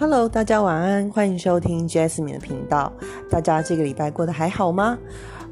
Hello，大家晚安，欢迎收听 Jasmine 的频道。大家这个礼拜过得还好吗？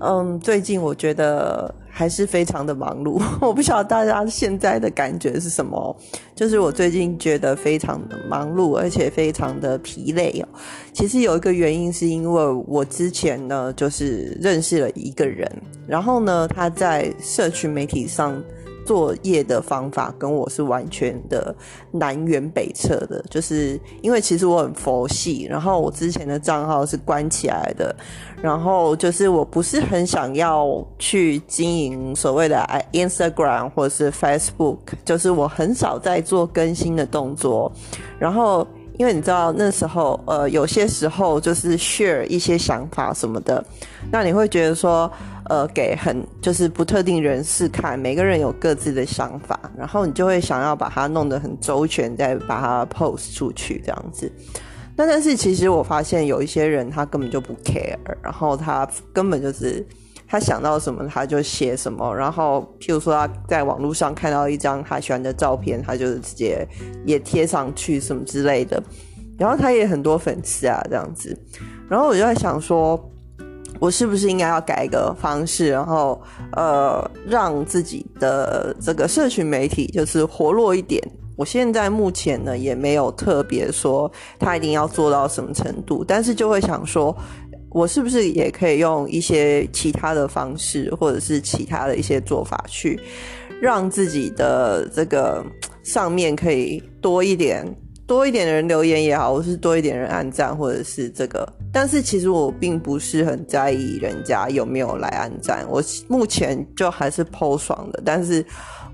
嗯，最近我觉得还是非常的忙碌。我不晓得大家现在的感觉是什么，就是我最近觉得非常的忙碌，而且非常的疲累哦。其实有一个原因是因为我之前呢，就是认识了一个人，然后呢，他在社群媒体上。作业的方法跟我是完全的南辕北辙的，就是因为其实我很佛系，然后我之前的账号是关起来的，然后就是我不是很想要去经营所谓的 Instagram 或者是 Facebook，就是我很少在做更新的动作，然后。因为你知道那时候，呃，有些时候就是 share 一些想法什么的，那你会觉得说，呃，给很就是不特定人士看，每个人有各自的想法，然后你就会想要把它弄得很周全，再把它 post 出去这样子。那但是其实我发现有一些人他根本就不 care，然后他根本就是。他想到什么他就写什么，然后譬如说他在网络上看到一张他喜欢的照片，他就是直接也贴上去什么之类的。然后他也很多粉丝啊，这样子。然后我就在想说，我是不是应该要改一个方式，然后呃，让自己的这个社群媒体就是活络一点。我现在目前呢也没有特别说他一定要做到什么程度，但是就会想说。我是不是也可以用一些其他的方式，或者是其他的一些做法，去让自己的这个上面可以多一点、多一点的人留言也好，或是多一点人按赞，或者是这个。但是其实我并不是很在意人家有没有来按赞，我目前就还是 PO 爽的。但是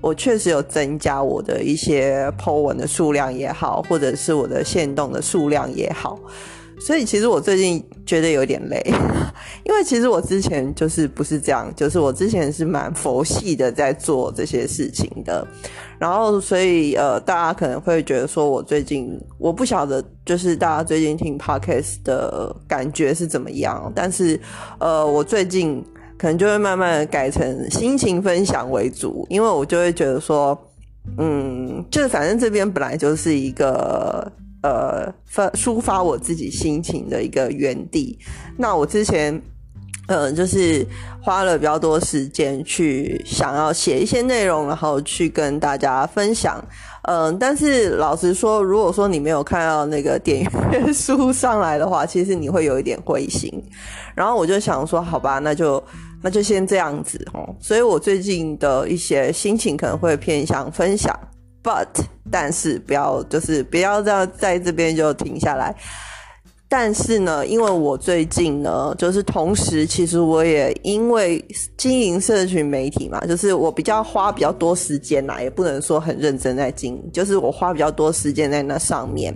我确实有增加我的一些 PO 文的数量也好，或者是我的线动的数量也好。所以其实我最近觉得有点累，因为其实我之前就是不是这样，就是我之前是蛮佛系的在做这些事情的，然后所以呃，大家可能会觉得说我最近我不晓得，就是大家最近听 podcast 的感觉是怎么样，但是呃，我最近可能就会慢慢的改成心情分享为主，因为我就会觉得说，嗯，就是反正这边本来就是一个。呃，发抒发我自己心情的一个原地。那我之前，嗯，就是花了比较多时间去想要写一些内容，然后去跟大家分享。嗯，但是老实说，如果说你没有看到那个点阅数上来的话，其实你会有一点灰心。然后我就想说，好吧，那就那就先这样子哦。所以我最近的一些心情可能会偏向分享。But，但是不要就是不要这样在这边就停下来。但是呢，因为我最近呢，就是同时，其实我也因为经营社群媒体嘛，就是我比较花比较多时间啦，也不能说很认真在经营，就是我花比较多时间在那上面。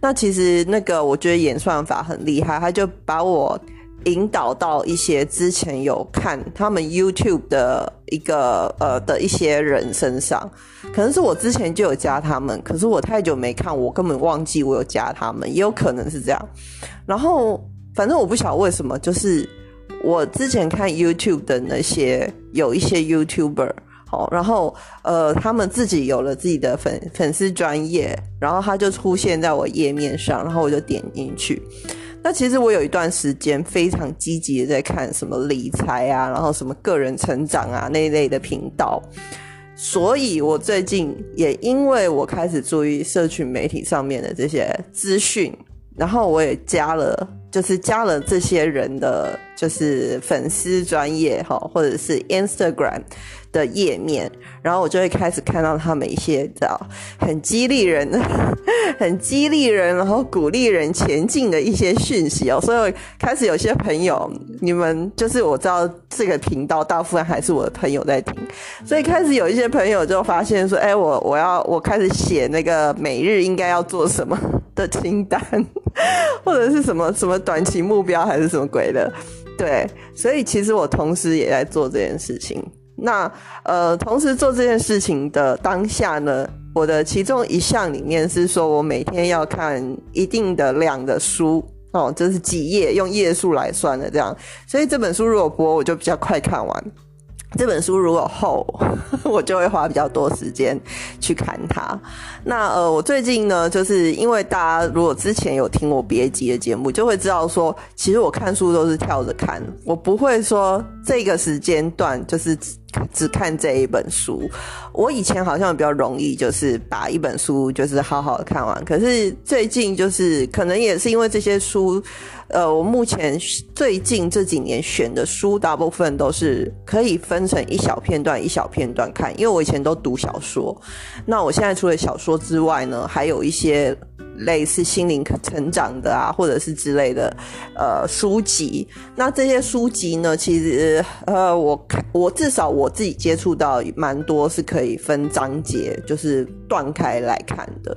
那其实那个我觉得演算法很厉害，他就把我。引导到一些之前有看他们 YouTube 的一个呃的一些人身上，可能是我之前就有加他们，可是我太久没看，我根本忘记我有加他们，也有可能是这样。然后反正我不晓得为什么，就是我之前看 YouTube 的那些有一些 YouTuber，好，然后呃他们自己有了自己的粉粉丝专业，然后他就出现在我页面上，然后我就点进去。那其实我有一段时间非常积极的在看什么理财啊，然后什么个人成长啊那一类的频道，所以我最近也因为我开始注意社群媒体上面的这些资讯，然后我也加了，就是加了这些人的就是粉丝专业哈，或者是 Instagram。的页面，然后我就会开始看到他们一些叫很激励人的、很激励人，然后鼓励人前进的一些讯息哦。所以开始有些朋友，你们就是我知道这个频道大部分还是我的朋友在听，所以开始有一些朋友就发现说：“哎，我我要我开始写那个每日应该要做什么的清单，或者是什么什么短期目标还是什么鬼的。”对，所以其实我同时也在做这件事情。那呃，同时做这件事情的当下呢，我的其中一项里面是说我每天要看一定的量的书哦，就是几页，用页数来算的这样。所以这本书如果播，我就比较快看完。这本书如果厚，我就会花比较多时间去看它。那呃，我最近呢，就是因为大家如果之前有听我别集的节目，就会知道说，其实我看书都是跳着看，我不会说这个时间段就是只看这一本书。我以前好像比较容易，就是把一本书就是好好的看完。可是最近就是可能也是因为这些书。呃，我目前最近这几年选的书，大部分都是可以分成一小片段一小片段看，因为我以前都读小说。那我现在除了小说之外呢，还有一些类似心灵成长的啊，或者是之类的呃书籍。那这些书籍呢，其实呃，我看我至少我自己接触到蛮多是可以分章节，就是断开来看的。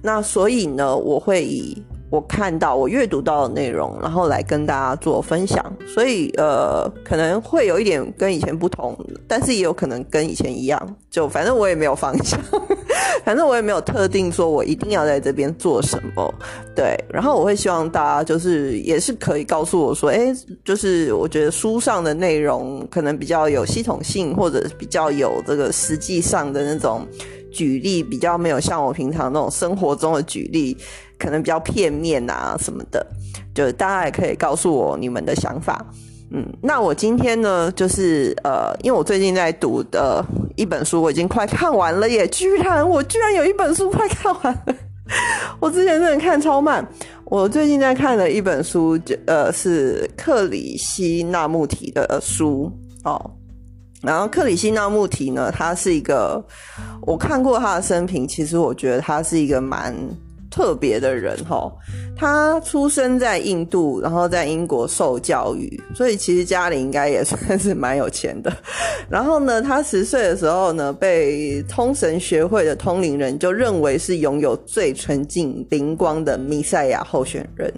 那所以呢，我会以。我看到我阅读到的内容，然后来跟大家做分享，所以呃可能会有一点跟以前不同，但是也有可能跟以前一样，就反正我也没有方向，反正我也没有特定说我一定要在这边做什么，对，然后我会希望大家就是也是可以告诉我说，哎，就是我觉得书上的内容可能比较有系统性，或者比较有这个实际上的那种举例，比较没有像我平常那种生活中的举例。可能比较片面啊什么的，就大家也可以告诉我你们的想法。嗯，那我今天呢，就是呃，因为我最近在读的一本书，我已经快看完了耶！居然我居然有一本书快看完了，我之前真的看超慢。我最近在看的一本书，就呃是克里希纳穆提的书哦。然后克里希纳穆提呢，他是一个我看过他的生平，其实我觉得他是一个蛮。特别的人哈，他出生在印度，然后在英国受教育，所以其实家里应该也算是蛮有钱的。然后呢，他十岁的时候呢，被通神学会的通灵人就认为是拥有最纯净灵光的弥赛亚候选人。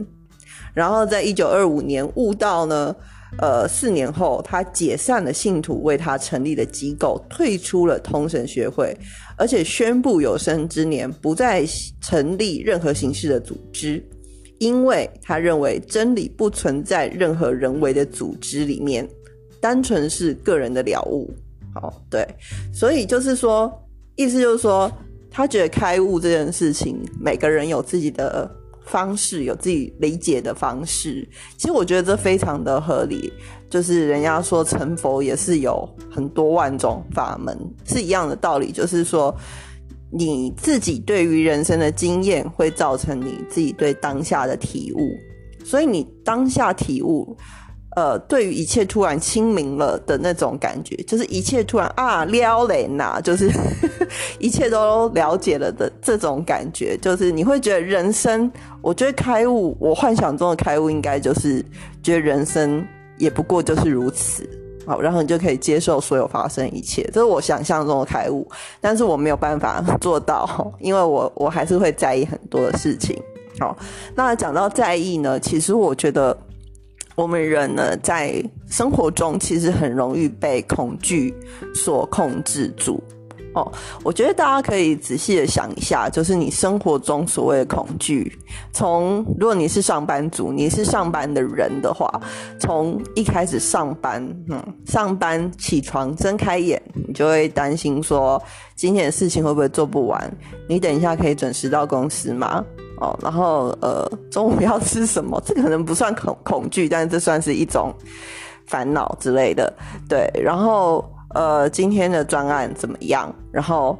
然后在一九二五年悟道呢。呃，四年后，他解散了信徒为他成立的机构，退出了通神学会，而且宣布有生之年不再成立任何形式的组织，因为他认为真理不存在任何人为的组织里面，单纯是个人的了悟。好，对，所以就是说，意思就是说，他觉得开悟这件事情，每个人有自己的。方式有自己理解的方式，其实我觉得这非常的合理。就是人家说成佛也是有很多万种法门，是一样的道理。就是说你自己对于人生的经验会造成你自己对当下的体悟，所以你当下体悟。呃，对于一切突然清明了的那种感觉，就是一切突然啊撩人呐，就是 一切都了解了的这种感觉，就是你会觉得人生，我觉得开悟，我幻想中的开悟应该就是觉得人生也不过就是如此，好，然后你就可以接受所有发生一切，这是我想象中的开悟，但是我没有办法做到，因为我我还是会在意很多的事情。好，那讲到在意呢，其实我觉得。我们人呢，在生活中其实很容易被恐惧所控制住。哦，我觉得大家可以仔细的想一下，就是你生活中所谓的恐惧，从如果你是上班族，你是上班的人的话，从一开始上班，嗯，上班起床睁开眼，你就会担心说今天的事情会不会做不完？你等一下可以准时到公司吗？哦，然后呃，中午要吃什么？这可能不算恐恐惧，但是这算是一种烦恼之类的。对，然后呃，今天的专案怎么样？然后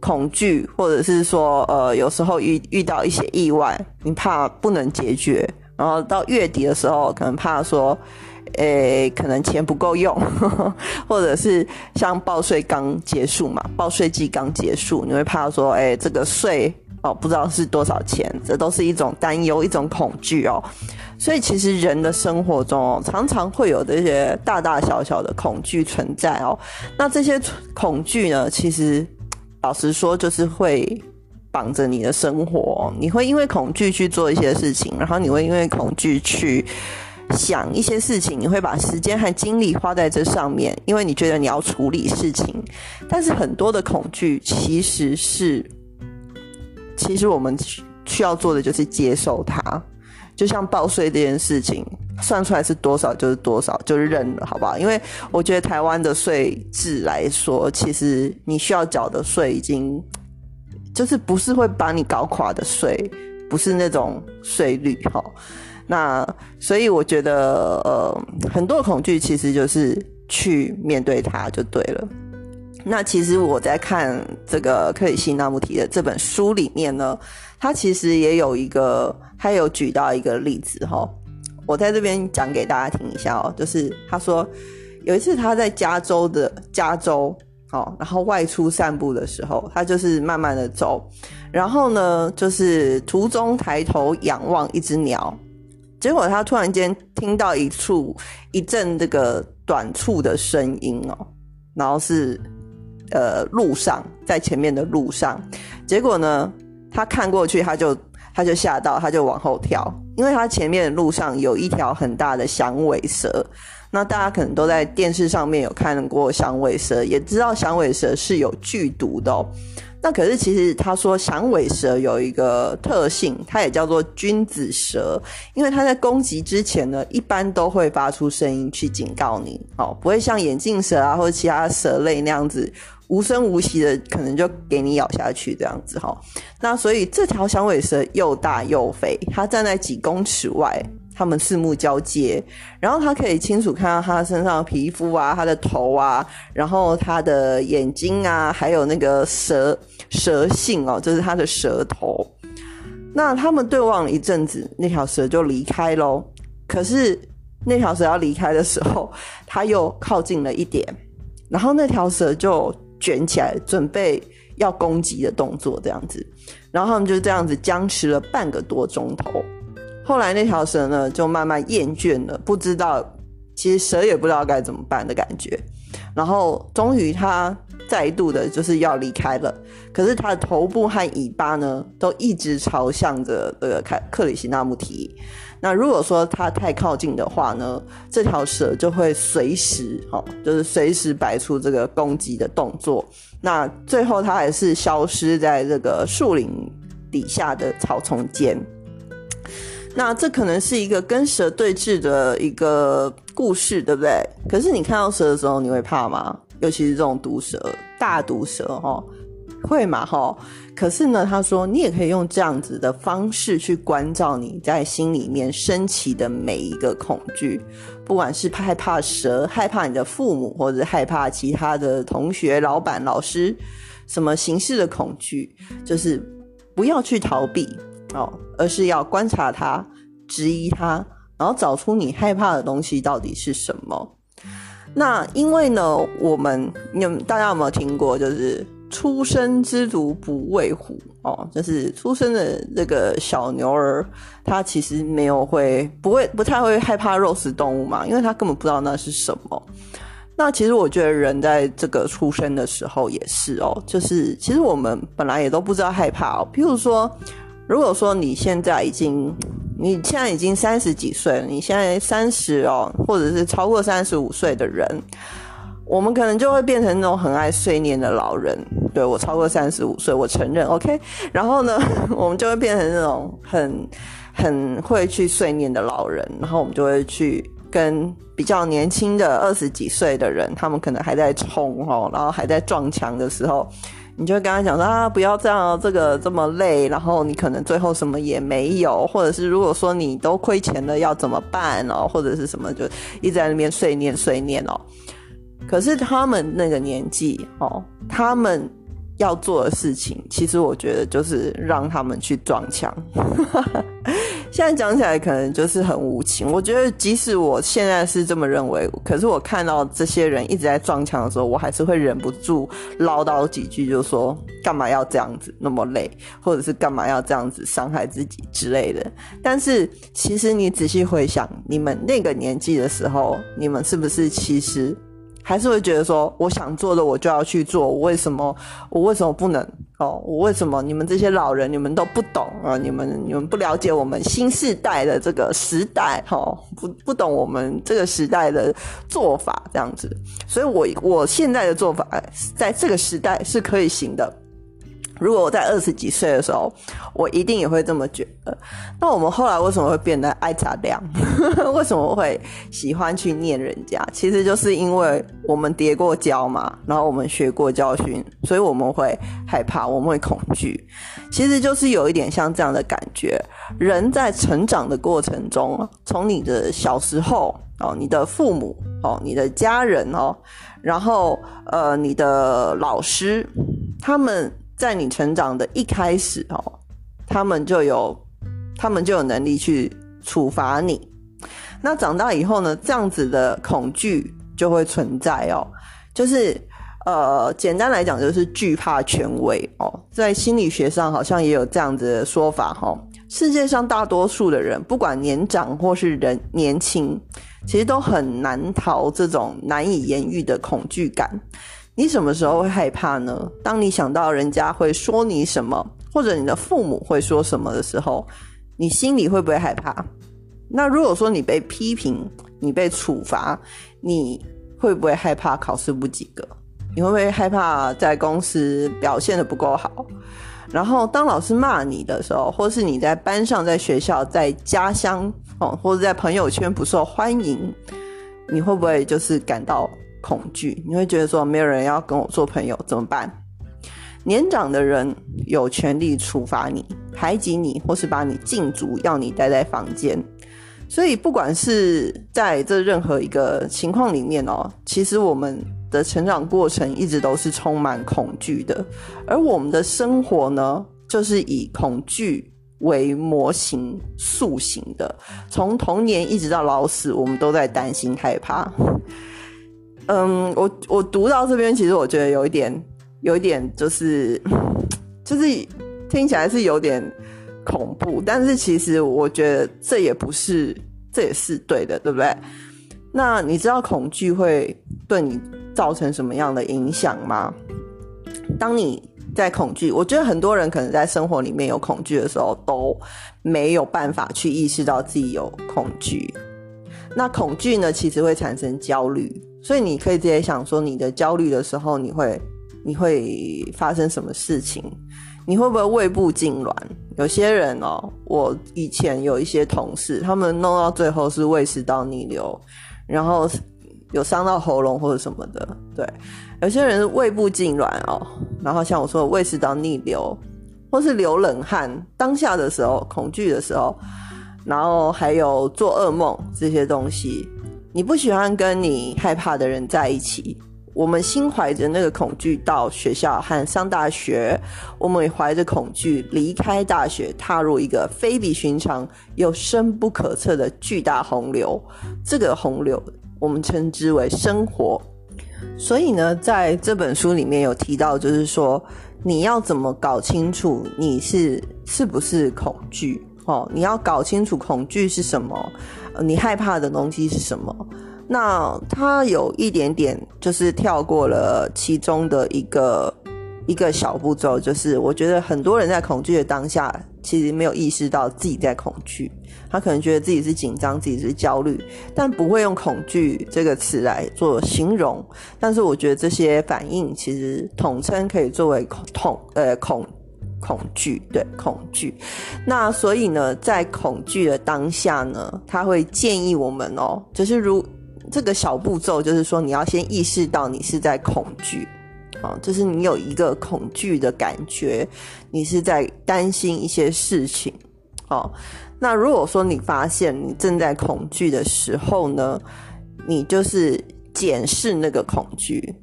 恐惧，或者是说呃，有时候遇遇到一些意外，你怕不能解决，然后到月底的时候，可能怕说，诶，可能钱不够用，或者是像报税刚结束嘛，报税季刚结束，你会怕说，诶，这个税。哦，不知道是多少钱，这都是一种担忧，一种恐惧哦。所以其实人的生活中哦，常常会有这些大大小小的恐惧存在哦。那这些恐惧呢，其实老实说，就是会绑着你的生活。你会因为恐惧去做一些事情，然后你会因为恐惧去想一些事情，你会把时间和精力花在这上面，因为你觉得你要处理事情。但是很多的恐惧其实是。其实我们需要做的就是接受它，就像报税这件事情，算出来是多少就是多少，就认了，好不好？因为我觉得台湾的税制来说，其实你需要缴的税已经就是不是会把你搞垮的税，不是那种税率哈。那所以我觉得，呃，很多恐惧其实就是去面对它就对了。那其实我在看这个克里希纳穆提的这本书里面呢，他其实也有一个，他有举到一个例子哈。我在这边讲给大家听一下哦，就是他说有一次他在加州的加州哦，然后外出散步的时候，他就是慢慢的走，然后呢，就是途中抬头仰望一只鸟，结果他突然间听到一处一阵这个短促的声音哦，然后是呃路上在前面的路上，结果呢，他看过去他就。他就吓到，他就往后跳，因为他前面的路上有一条很大的响尾蛇。那大家可能都在电视上面有看过响尾蛇，也知道响尾蛇是有剧毒的。那可是其实他说响尾蛇有一个特性，它也叫做君子蛇，因为它在攻击之前呢，一般都会发出声音去警告你，哦，不会像眼镜蛇啊或者其他蛇类那样子。无声无息的，可能就给你咬下去这样子哈。那所以这条响尾蛇又大又肥，它站在几公尺外，它们四目交接，然后它可以清楚看到它身上的皮肤啊，它的头啊，然后它的眼睛啊，还有那个蛇蛇性哦，就是它的舌头。那他们对望了一阵子，那条蛇就离开喽。可是那条蛇要离开的时候，它又靠近了一点，然后那条蛇就。卷起来，准备要攻击的动作，这样子，然后他们就这样子僵持了半个多钟头。后来那条蛇呢，就慢慢厌倦了，不知道，其实蛇也不知道该怎么办的感觉。然后终于它再度的就是要离开了，可是它的头部和尾巴呢，都一直朝向着这个克克里希那穆提。那如果说它太靠近的话呢，这条蛇就会随时，哦，就是随时摆出这个攻击的动作。那最后它还是消失在这个树林底下的草丛间。那这可能是一个跟蛇对峙的一个故事，对不对？可是你看到蛇的时候，你会怕吗？尤其是这种毒蛇，大毒蛇，哈。会嘛哈？可是呢，他说你也可以用这样子的方式去关照你在心里面升起的每一个恐惧，不管是害怕蛇、害怕你的父母，或者害怕其他的同学、老板、老师，什么形式的恐惧，就是不要去逃避哦，而是要观察它、质疑它，然后找出你害怕的东西到底是什么。那因为呢，我们有大家有没有听过？就是。出生之犊不畏虎哦，就是出生的这个小牛儿，它其实没有会不会不太会害怕肉食动物嘛，因为它根本不知道那是什么。那其实我觉得人在这个出生的时候也是哦，就是其实我们本来也都不知道害怕哦。譬如说，如果说你现在已经你现在已经三十几岁了，你现在三十哦，或者是超过三十五岁的人。我们可能就会变成那种很爱碎念的老人。对我超过三十五岁，我承认，OK。然后呢，我们就会变成那种很很会去碎念的老人。然后我们就会去跟比较年轻的二十几岁的人，他们可能还在冲哦，然后还在撞墙的时候，你就跟他讲说啊，不要这样，这个这么累。然后你可能最后什么也没有，或者是如果说你都亏钱了，要怎么办哦？或者是什么，就一直在那边碎念碎念哦。可是他们那个年纪哦，他们要做的事情，其实我觉得就是让他们去撞墙。现在讲起来可能就是很无情。我觉得即使我现在是这么认为，可是我看到这些人一直在撞墙的时候，我还是会忍不住唠叨几句，就说干嘛要这样子那么累，或者是干嘛要这样子伤害自己之类的。但是其实你仔细回想，你们那个年纪的时候，你们是不是其实？还是会觉得说，我想做的我就要去做，我为什么我为什么不能哦？我为什么你们这些老人你们都不懂啊？你们你们不了解我们新时代的这个时代哈？不不懂我们这个时代的做法这样子，所以我我现在的做法在这个时代是可以行的。如果我在二十几岁的时候，我一定也会这么觉得。那我们后来为什么会变得爱杂量？为什么会喜欢去念人家？其实就是因为我们跌过跤嘛，然后我们学过教训，所以我们会害怕，我们会恐惧。其实就是有一点像这样的感觉。人在成长的过程中，从你的小时候哦，你的父母哦，你的家人哦，然后呃，你的老师，他们。在你成长的一开始哦，他们就有，他们就有能力去处罚你。那长大以后呢，这样子的恐惧就会存在哦。就是呃，简单来讲，就是惧怕权威哦。在心理学上，好像也有这样子的说法哈。世界上大多数的人，不管年长或是人年轻，其实都很难逃这种难以言喻的恐惧感。你什么时候会害怕呢？当你想到人家会说你什么，或者你的父母会说什么的时候，你心里会不会害怕？那如果说你被批评、你被处罚，你会不会害怕考试不及格？你会不会害怕在公司表现的不够好？然后当老师骂你的时候，或是你在班上、在学校、在家乡哦，或者在朋友圈不受欢迎，你会不会就是感到？恐惧，你会觉得说没有人要跟我做朋友怎么办？年长的人有权利处罚你、排挤你，或是把你禁足，要你待在房间。所以，不管是在这任何一个情况里面哦，其实我们的成长过程一直都是充满恐惧的，而我们的生活呢，就是以恐惧为模型塑形的。从童年一直到老死，我们都在担心、害怕。嗯，我我读到这边，其实我觉得有一点，有一点就是，就是听起来是有点恐怖，但是其实我觉得这也不是，这也是对的，对不对？那你知道恐惧会对你造成什么样的影响吗？当你在恐惧，我觉得很多人可能在生活里面有恐惧的时候，都没有办法去意识到自己有恐惧。那恐惧呢，其实会产生焦虑。所以你可以直接想说，你的焦虑的时候，你会你会发生什么事情？你会不会胃部痉挛？有些人哦，我以前有一些同事，他们弄到最后是胃食道逆流，然后有伤到喉咙或者什么的。对，有些人胃部痉挛哦，然后像我说胃食道逆流，或是流冷汗，当下的时候恐惧的时候，然后还有做噩梦这些东西。你不喜欢跟你害怕的人在一起。我们心怀着那个恐惧到学校和上大学，我们也怀着恐惧离开大学，踏入一个非比寻常又深不可测的巨大洪流。这个洪流我们称之为生活。所以呢，在这本书里面有提到，就是说你要怎么搞清楚你是是不是恐惧哦？你要搞清楚恐惧是什么。你害怕的东西是什么？那他有一点点就是跳过了其中的一个一个小步骤，就是我觉得很多人在恐惧的当下，其实没有意识到自己在恐惧，他可能觉得自己是紧张，自己是焦虑，但不会用恐惧这个词来做形容。但是我觉得这些反应其实统称可以作为恐呃恐。恐惧，对恐惧。那所以呢，在恐惧的当下呢，他会建议我们哦，就是如这个小步骤，就是说你要先意识到你是在恐惧，啊，就是你有一个恐惧的感觉，你是在担心一些事情，哦。那如果说你发现你正在恐惧的时候呢，你就是检视那个恐惧。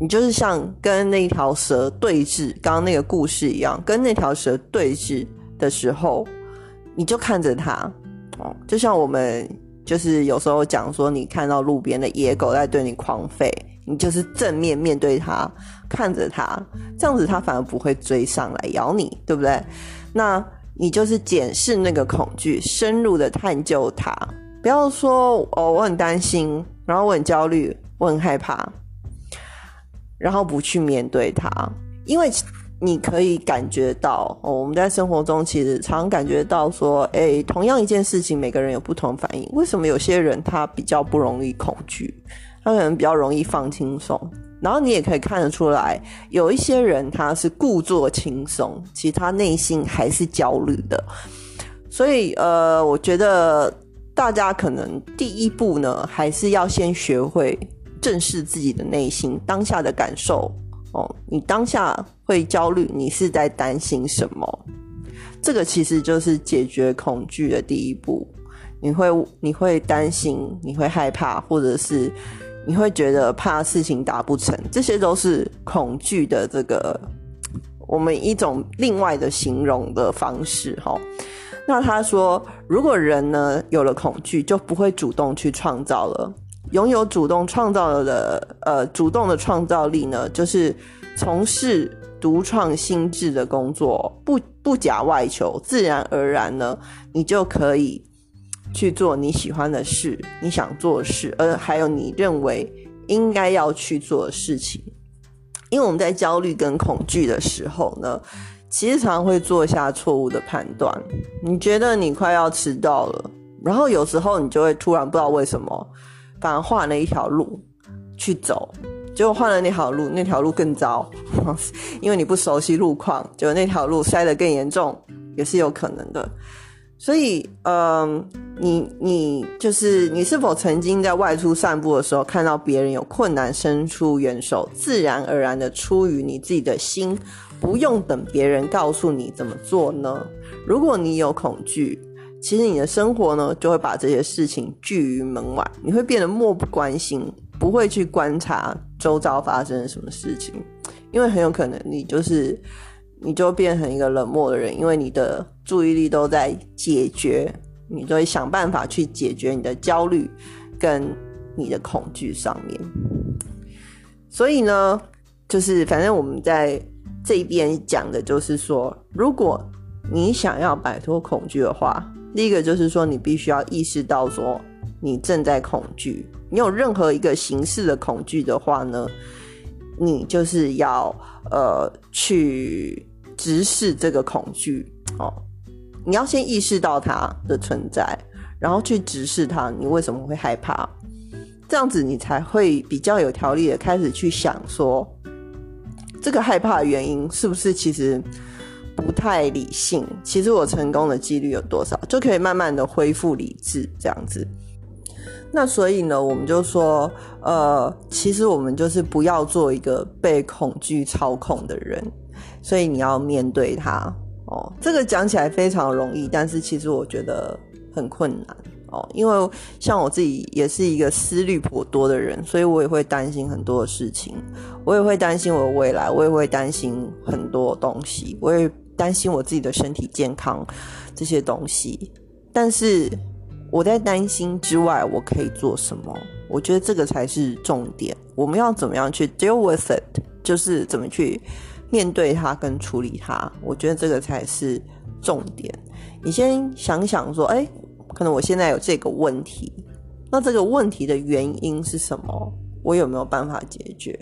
你就是像跟那条蛇对峙，刚刚那个故事一样，跟那条蛇对峙的时候，你就看着它，哦，就像我们就是有时候讲说，你看到路边的野狗在对你狂吠，你就是正面面对它，看着它，这样子它反而不会追上来咬你，对不对？那你就是检视那个恐惧，深入的探究它，不要说哦，我很担心，然后我很焦虑，我很害怕。然后不去面对它，因为你可以感觉到，我们在生活中其实常感觉到说，哎，同样一件事情，每个人有不同反应。为什么有些人他比较不容易恐惧，他可能比较容易放轻松。然后你也可以看得出来，有一些人他是故作轻松，其实他内心还是焦虑的。所以，呃，我觉得大家可能第一步呢，还是要先学会正视自己的内心当下的感受。哦，你当下会焦虑，你是在担心什么？这个其实就是解决恐惧的第一步。你会，你会担心，你会害怕，或者是。你会觉得怕事情达不成，这些都是恐惧的这个我们一种另外的形容的方式哈。那他说，如果人呢有了恐惧，就不会主动去创造了。拥有主动创造的呃主动的创造力呢，就是从事独创心智的工作，不不假外求，自然而然呢，你就可以。去做你喜欢的事，你想做的事，而还有你认为应该要去做的事情。因为我们在焦虑跟恐惧的时候呢，其实常常会做下错误的判断。你觉得你快要迟到了，然后有时候你就会突然不知道为什么，反而换了一条路去走，结果换了那条路，那条路更糟，因为你不熟悉路况，结果那条路塞得更严重，也是有可能的。所以，嗯，你你就是你是否曾经在外出散步的时候，看到别人有困难伸出援手，自然而然的出于你自己的心，不用等别人告诉你怎么做呢？如果你有恐惧，其实你的生活呢就会把这些事情拒于门外，你会变得漠不关心，不会去观察周遭发生了什么事情，因为很有可能你就是。你就变成一个冷漠的人，因为你的注意力都在解决，你就会想办法去解决你的焦虑跟你的恐惧上面。所以呢，就是反正我们在这边讲的就是说，如果你想要摆脱恐惧的话，第一个就是说，你必须要意识到说你正在恐惧。你有任何一个形式的恐惧的话呢，你就是要呃去。直视这个恐惧哦，你要先意识到它的存在，然后去直视它。你为什么会害怕？这样子你才会比较有条理的开始去想说，这个害怕的原因是不是其实不太理性？其实我成功的几率有多少？就可以慢慢的恢复理智这样子。那所以呢，我们就说，呃，其实我们就是不要做一个被恐惧操控的人。所以你要面对它哦，这个讲起来非常容易，但是其实我觉得很困难哦，因为像我自己也是一个思虑颇多的人，所以我也会担心很多事情，我也会担心我的未来，我也会担心很多东西，我也担心我自己的身体健康这些东西。但是我在担心之外，我可以做什么？我觉得这个才是重点。我们要怎么样去 deal with it？就是怎么去。面对它跟处理它，我觉得这个才是重点。你先想想说，哎，可能我现在有这个问题，那这个问题的原因是什么？我有没有办法解决？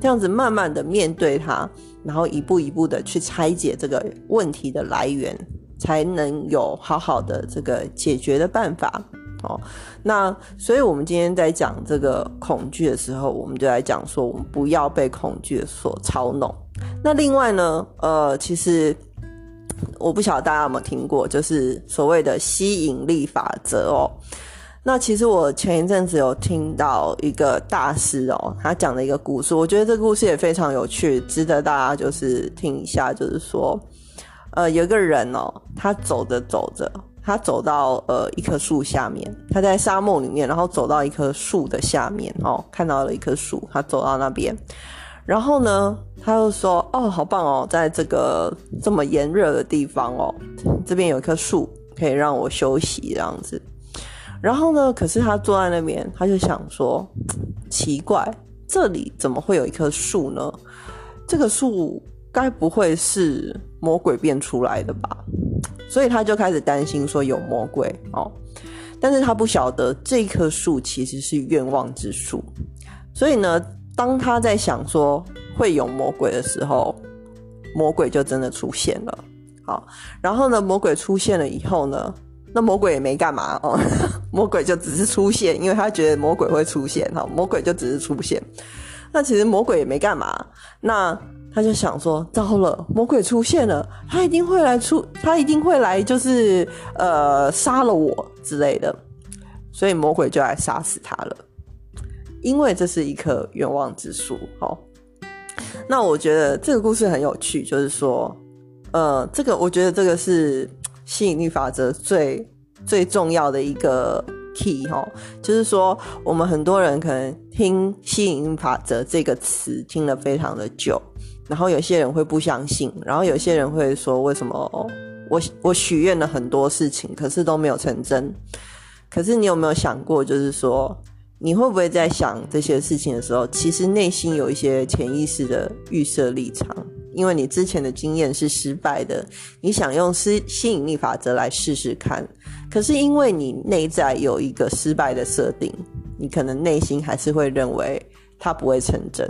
这样子慢慢的面对它，然后一步一步的去拆解这个问题的来源，才能有好好的这个解决的办法。哦，那所以我们今天在讲这个恐惧的时候，我们就来讲说，我们不要被恐惧所操弄。那另外呢，呃，其实我不晓得大家有没有听过，就是所谓的吸引力法则哦。那其实我前一阵子有听到一个大师哦，他讲的一个故事，我觉得这个故事也非常有趣，值得大家就是听一下。就是说，呃，有个人哦，他走着走着，他走到呃一棵树下面，他在沙漠里面，然后走到一棵树的下面哦，看到了一棵树，他走到那边。然后呢，他又说：“哦，好棒哦，在这个这么炎热的地方哦，这边有一棵树可以让我休息这样子。”然后呢，可是他坐在那边，他就想说：“奇怪，这里怎么会有一棵树呢？这个树该不会是魔鬼变出来的吧？”所以他就开始担心说有魔鬼哦，但是他不晓得这棵树其实是愿望之树，所以呢。当他在想说会有魔鬼的时候，魔鬼就真的出现了。好，然后呢，魔鬼出现了以后呢，那魔鬼也没干嘛哦，魔鬼就只是出现，因为他觉得魔鬼会出现哈，魔鬼就只是出现。那其实魔鬼也没干嘛，那他就想说，糟了，魔鬼出现了，他一定会来出，他一定会来，就是呃杀了我之类的，所以魔鬼就来杀死他了，因为这是一棵愿望之树。好，那我觉得这个故事很有趣，就是说，呃，这个我觉得这个是。吸引力法则最最重要的一个 key 哈，就是说我们很多人可能听吸引力法则这个词听了非常的久，然后有些人会不相信，然后有些人会说为什么我我许愿了很多事情，可是都没有成真。可是你有没有想过，就是说你会不会在想这些事情的时候，其实内心有一些潜意识的预设立场？因为你之前的经验是失败的，你想用吸吸引力法则来试试看，可是因为你内在有一个失败的设定，你可能内心还是会认为它不会成真，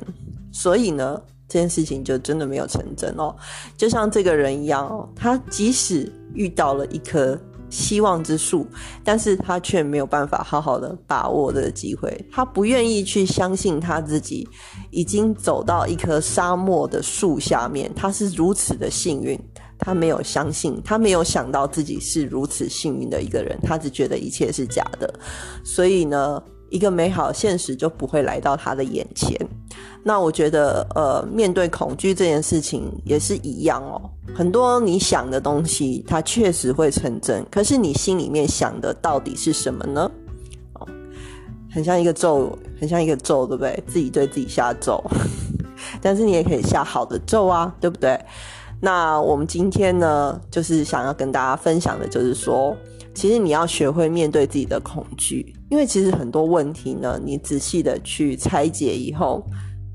所以呢，这件事情就真的没有成真哦。就像这个人一样哦，他即使遇到了一颗。希望之树，但是他却没有办法好好的把握的机会，他不愿意去相信他自己已经走到一棵沙漠的树下面，他是如此的幸运，他没有相信，他没有想到自己是如此幸运的一个人，他只觉得一切是假的，所以呢。一个美好现实就不会来到他的眼前。那我觉得，呃，面对恐惧这件事情也是一样哦。很多你想的东西，它确实会成真，可是你心里面想的到底是什么呢？哦，很像一个咒，很像一个咒，对不对？自己对自己下咒，但是你也可以下好的咒啊，对不对？那我们今天呢，就是想要跟大家分享的，就是说。其实你要学会面对自己的恐惧，因为其实很多问题呢，你仔细的去拆解以后，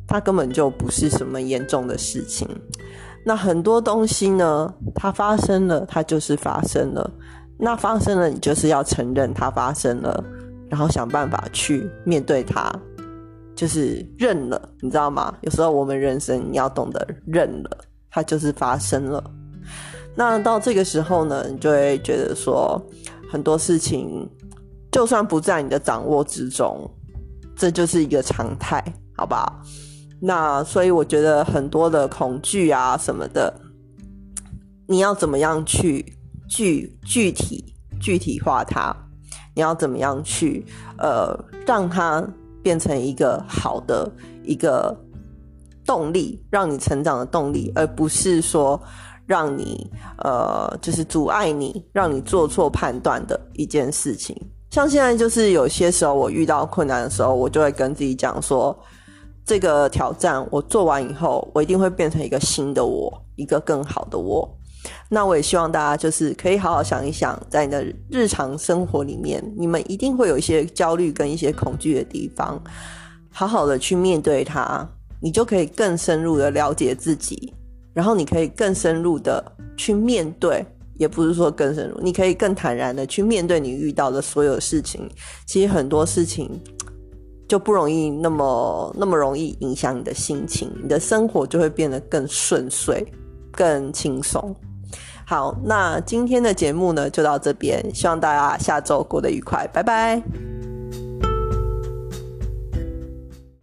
它根本就不是什么严重的事情。那很多东西呢，它发生了，它就是发生了。那发生了，你就是要承认它发生了，然后想办法去面对它，就是认了，你知道吗？有时候我们人生你要懂得认了，它就是发生了。那到这个时候呢，你就会觉得说，很多事情就算不在你的掌握之中，这就是一个常态，好吧？那所以我觉得很多的恐惧啊什么的，你要怎么样去具具体具体化它？你要怎么样去呃让它变成一个好的一个动力，让你成长的动力，而不是说。让你呃，就是阻碍你，让你做错判断的一件事情。像现在，就是有些时候我遇到困难的时候，我就会跟自己讲说，这个挑战我做完以后，我一定会变成一个新的我，一个更好的我。那我也希望大家就是可以好好想一想，在你的日常生活里面，你们一定会有一些焦虑跟一些恐惧的地方，好好的去面对它，你就可以更深入的了解自己。然后你可以更深入的去面对，也不是说更深入，你可以更坦然的去面对你遇到的所有事情。其实很多事情就不容易那么那么容易影响你的心情，你的生活就会变得更顺遂、更轻松。好，那今天的节目呢就到这边，希望大家下周过得愉快，拜拜。